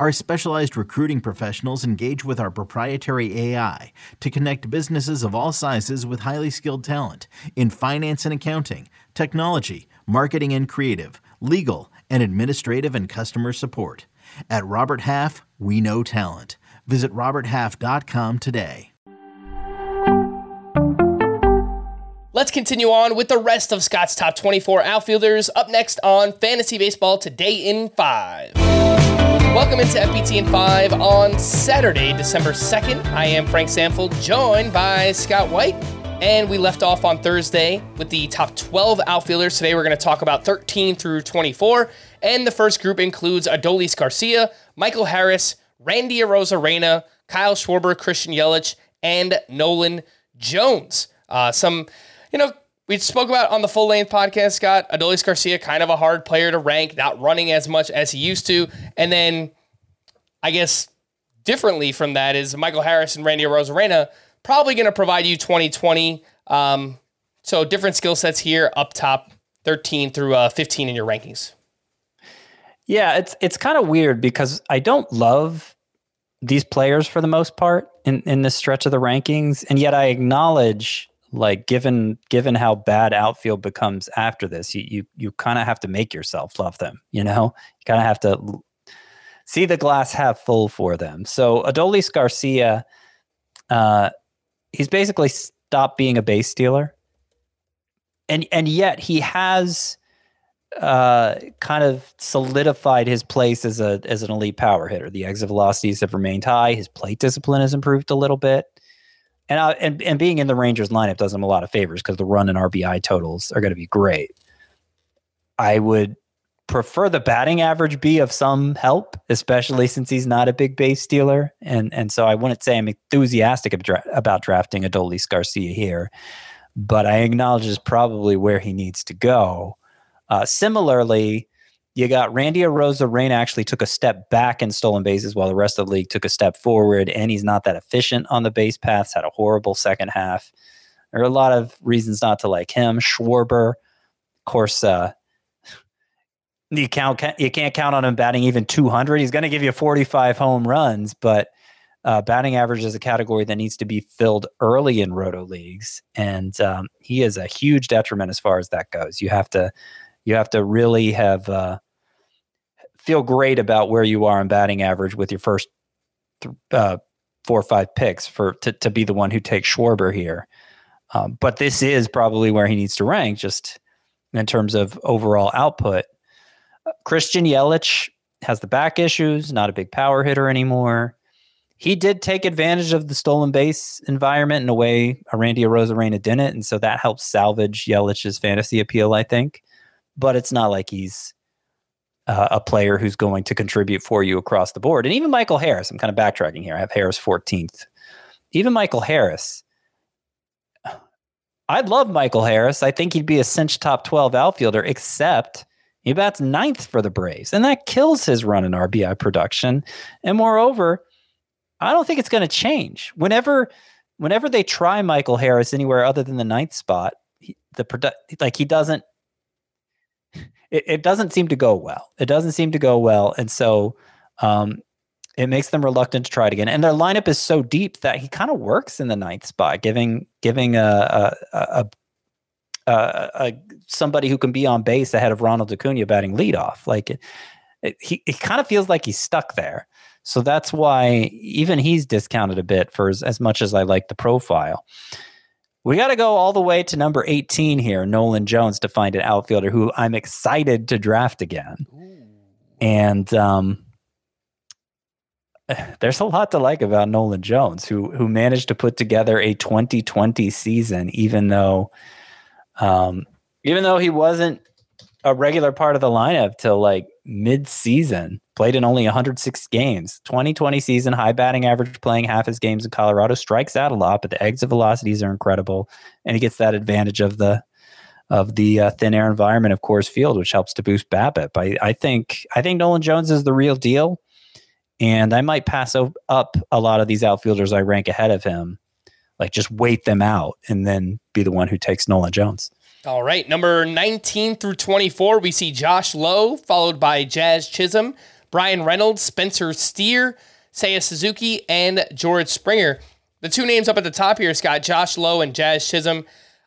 Our specialized recruiting professionals engage with our proprietary AI to connect businesses of all sizes with highly skilled talent in finance and accounting, technology, marketing and creative, legal, and administrative and customer support. At Robert Half, we know talent. Visit RobertHalf.com today. Let's continue on with the rest of Scott's top 24 outfielders up next on Fantasy Baseball Today in 5. Welcome into FBT in 5 on Saturday, December 2nd. I am Frank Stampfl, joined by Scott White. And we left off on Thursday with the top 12 outfielders. Today we're going to talk about 13 through 24. And the first group includes Adolis Garcia, Michael Harris, Randy Arozarena, Kyle Schwarber, Christian Yelich, and Nolan Jones. Uh, some, you know, we spoke about on the full length podcast, Scott, Adolis Garcia, kind of a hard player to rank, not running as much as he used to. And then I guess differently from that is Michael Harris and Randy Arozarena probably going to provide you 2020. Um, so different skill sets here up top, 13 through uh, 15 in your rankings. Yeah, it's it's kind of weird because I don't love these players for the most part in, in this stretch of the rankings, and yet I acknowledge like given given how bad outfield becomes after this, you you you kind of have to make yourself love them. You know, you kind of have to see the glass half full for them. So Adolis Garcia, uh, he's basically stopped being a base stealer, and and yet he has uh, kind of solidified his place as a as an elite power hitter. The exit velocities have remained high. His plate discipline has improved a little bit and and and being in the Rangers lineup does him a lot of favors because the run and RBI totals are going to be great. I would prefer the batting average be of some help, especially since he's not a big base stealer, and and so I wouldn't say I'm enthusiastic about drafting Adolis Garcia here, but I acknowledge is probably where he needs to go. Uh, similarly, you got Randy Arozarena actually took a step back in stolen bases while the rest of the league took a step forward, and he's not that efficient on the base paths, had a horrible second half. There are a lot of reasons not to like him. Schwarber, of course, uh, you, count, you can't count on him batting even 200. He's going to give you 45 home runs, but uh, batting average is a category that needs to be filled early in roto leagues, and um, he is a huge detriment as far as that goes. You have to you have to really have uh, feel great about where you are in batting average with your first th- uh, four or five picks for to, to be the one who takes Schwarber here. Um, but this is probably where he needs to rank just in terms of overall output. Uh, Christian Yelich has the back issues, not a big power hitter anymore. He did take advantage of the stolen base environment in a way a Randy Arozarena didn't, and so that helps salvage Yelich's fantasy appeal, I think. But it's not like he's uh, a player who's going to contribute for you across the board. And even Michael Harris, I'm kind of backtracking here. I have Harris 14th. Even Michael Harris, I'd love Michael Harris. I think he'd be a cinch top 12 outfielder, except he bats ninth for the Braves. And that kills his run in RBI production. And moreover, I don't think it's going to change. Whenever whenever they try Michael Harris anywhere other than the ninth spot, he, the produ- like he doesn't it, it doesn't seem to go well. It doesn't seem to go well. And so um, it makes them reluctant to try it again. And their lineup is so deep that he kind of works in the ninth spot, giving giving a, a, a, a, somebody who can be on base ahead of Ronald Acuna batting leadoff. Like it, it, he, kind of feels like he's stuck there. So that's why even he's discounted a bit for as, as much as I like the profile. We got to go all the way to number 18 here, Nolan Jones, to find an outfielder who I'm excited to draft again. Ooh. And um, there's a lot to like about Nolan Jones, who who managed to put together a 2020 season, even though, um, even though he wasn't a regular part of the lineup till like mid-season, played in only 106 games. 2020 season, high batting average, playing half his games in Colorado, strikes out a lot, but the exit velocities are incredible, and he gets that advantage of the of the uh, thin air environment of Coors Field, which helps to boost BABIP. I, I think I think Nolan Jones is the real deal, and I might pass up a lot of these outfielders I rank ahead of him, like just wait them out and then be the one who takes Nolan Jones. All right, number 19 through 24, we see Josh Lowe, followed by Jazz Chisholm, Bryan Reynolds, Spencer Steer, Seiya Suzuki, and George Springer. The two names up at the top here, Scott, Josh Lowe and Jazz Chisholm.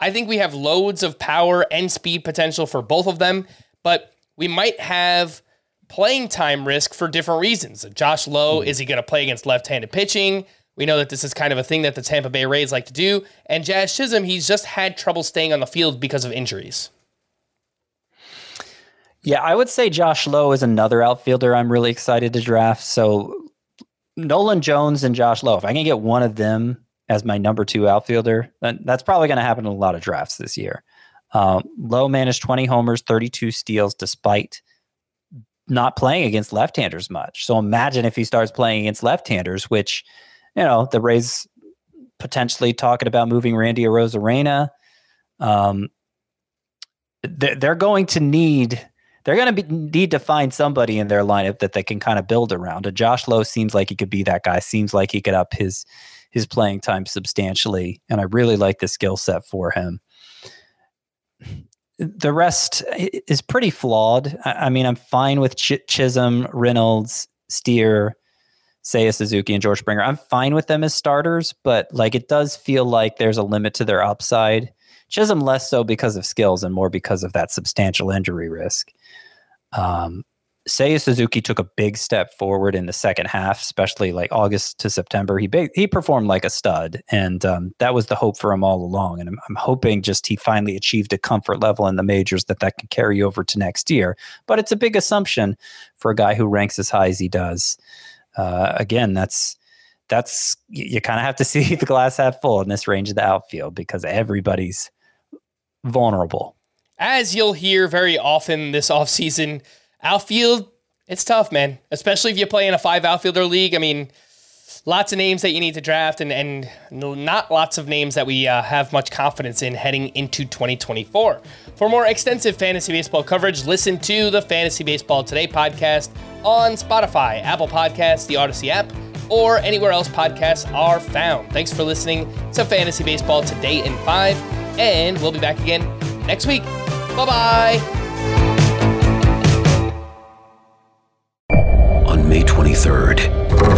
I think we have loads of power and speed potential for both of them, but we might have playing time risk for different reasons. Josh Lowe, is he going to play against left handed pitching? We know that this is kind of a thing that the Tampa Bay Rays like to do. And Jazz Chisholm, he's just had trouble staying on the field because of injuries. Yeah, I would say Josh Lowe is another outfielder I'm really excited to draft. So Nolan Jones and Josh Lowe, if I can get one of them as my number two outfielder, then that's probably going to happen in a lot of drafts this year. Um, Lowe managed 20 homers, 32 steals, despite not playing against left-handers much. So imagine if he starts playing against left-handers, which – you know, the Rays potentially talking about moving Randy Arozarena. Um, they're going to need they're going to be, need to find somebody in their lineup that they can kind of build around. And Josh Lowe seems like he could be that guy. Seems like he could up his his playing time substantially, and I really like the skill set for him. The rest is pretty flawed. I mean, I'm fine with Ch- Chisholm, Reynolds, Steer, Seiya Suzuki and George Springer. I'm fine with them as starters, but like it does feel like there's a limit to their upside. Chisholm less so because of skills and more because of that substantial injury risk. Um, Seiya Suzuki took a big step forward in the second half, especially like August to September. He big, he performed like a stud, and um, that was the hope for him all along. And I'm, I'm, hoping just he finally achieved a comfort level in the majors that that can carry over to next year. But it's a big assumption for a guy who ranks as high as he does uh, again, that's that's you, kind of have to see the glass half full in this range of the outfield because everybody's vulnerable. As you'll hear very often this offseason, outfield, it's tough, man. Especially if you play in a five outfielder league. I mean, lots of names that you need to draft and, and not lots of names that we uh, have much confidence in heading into 2024. For more extensive fantasy baseball coverage, listen to the Fantasy Baseball Today podcast on Spotify, Apple Podcasts, the Audacy app, or anywhere else podcasts are found. Thanks for listening to Fantasy Baseball Today in 5, and we'll be back again next week. Bye bye. On May 23rd,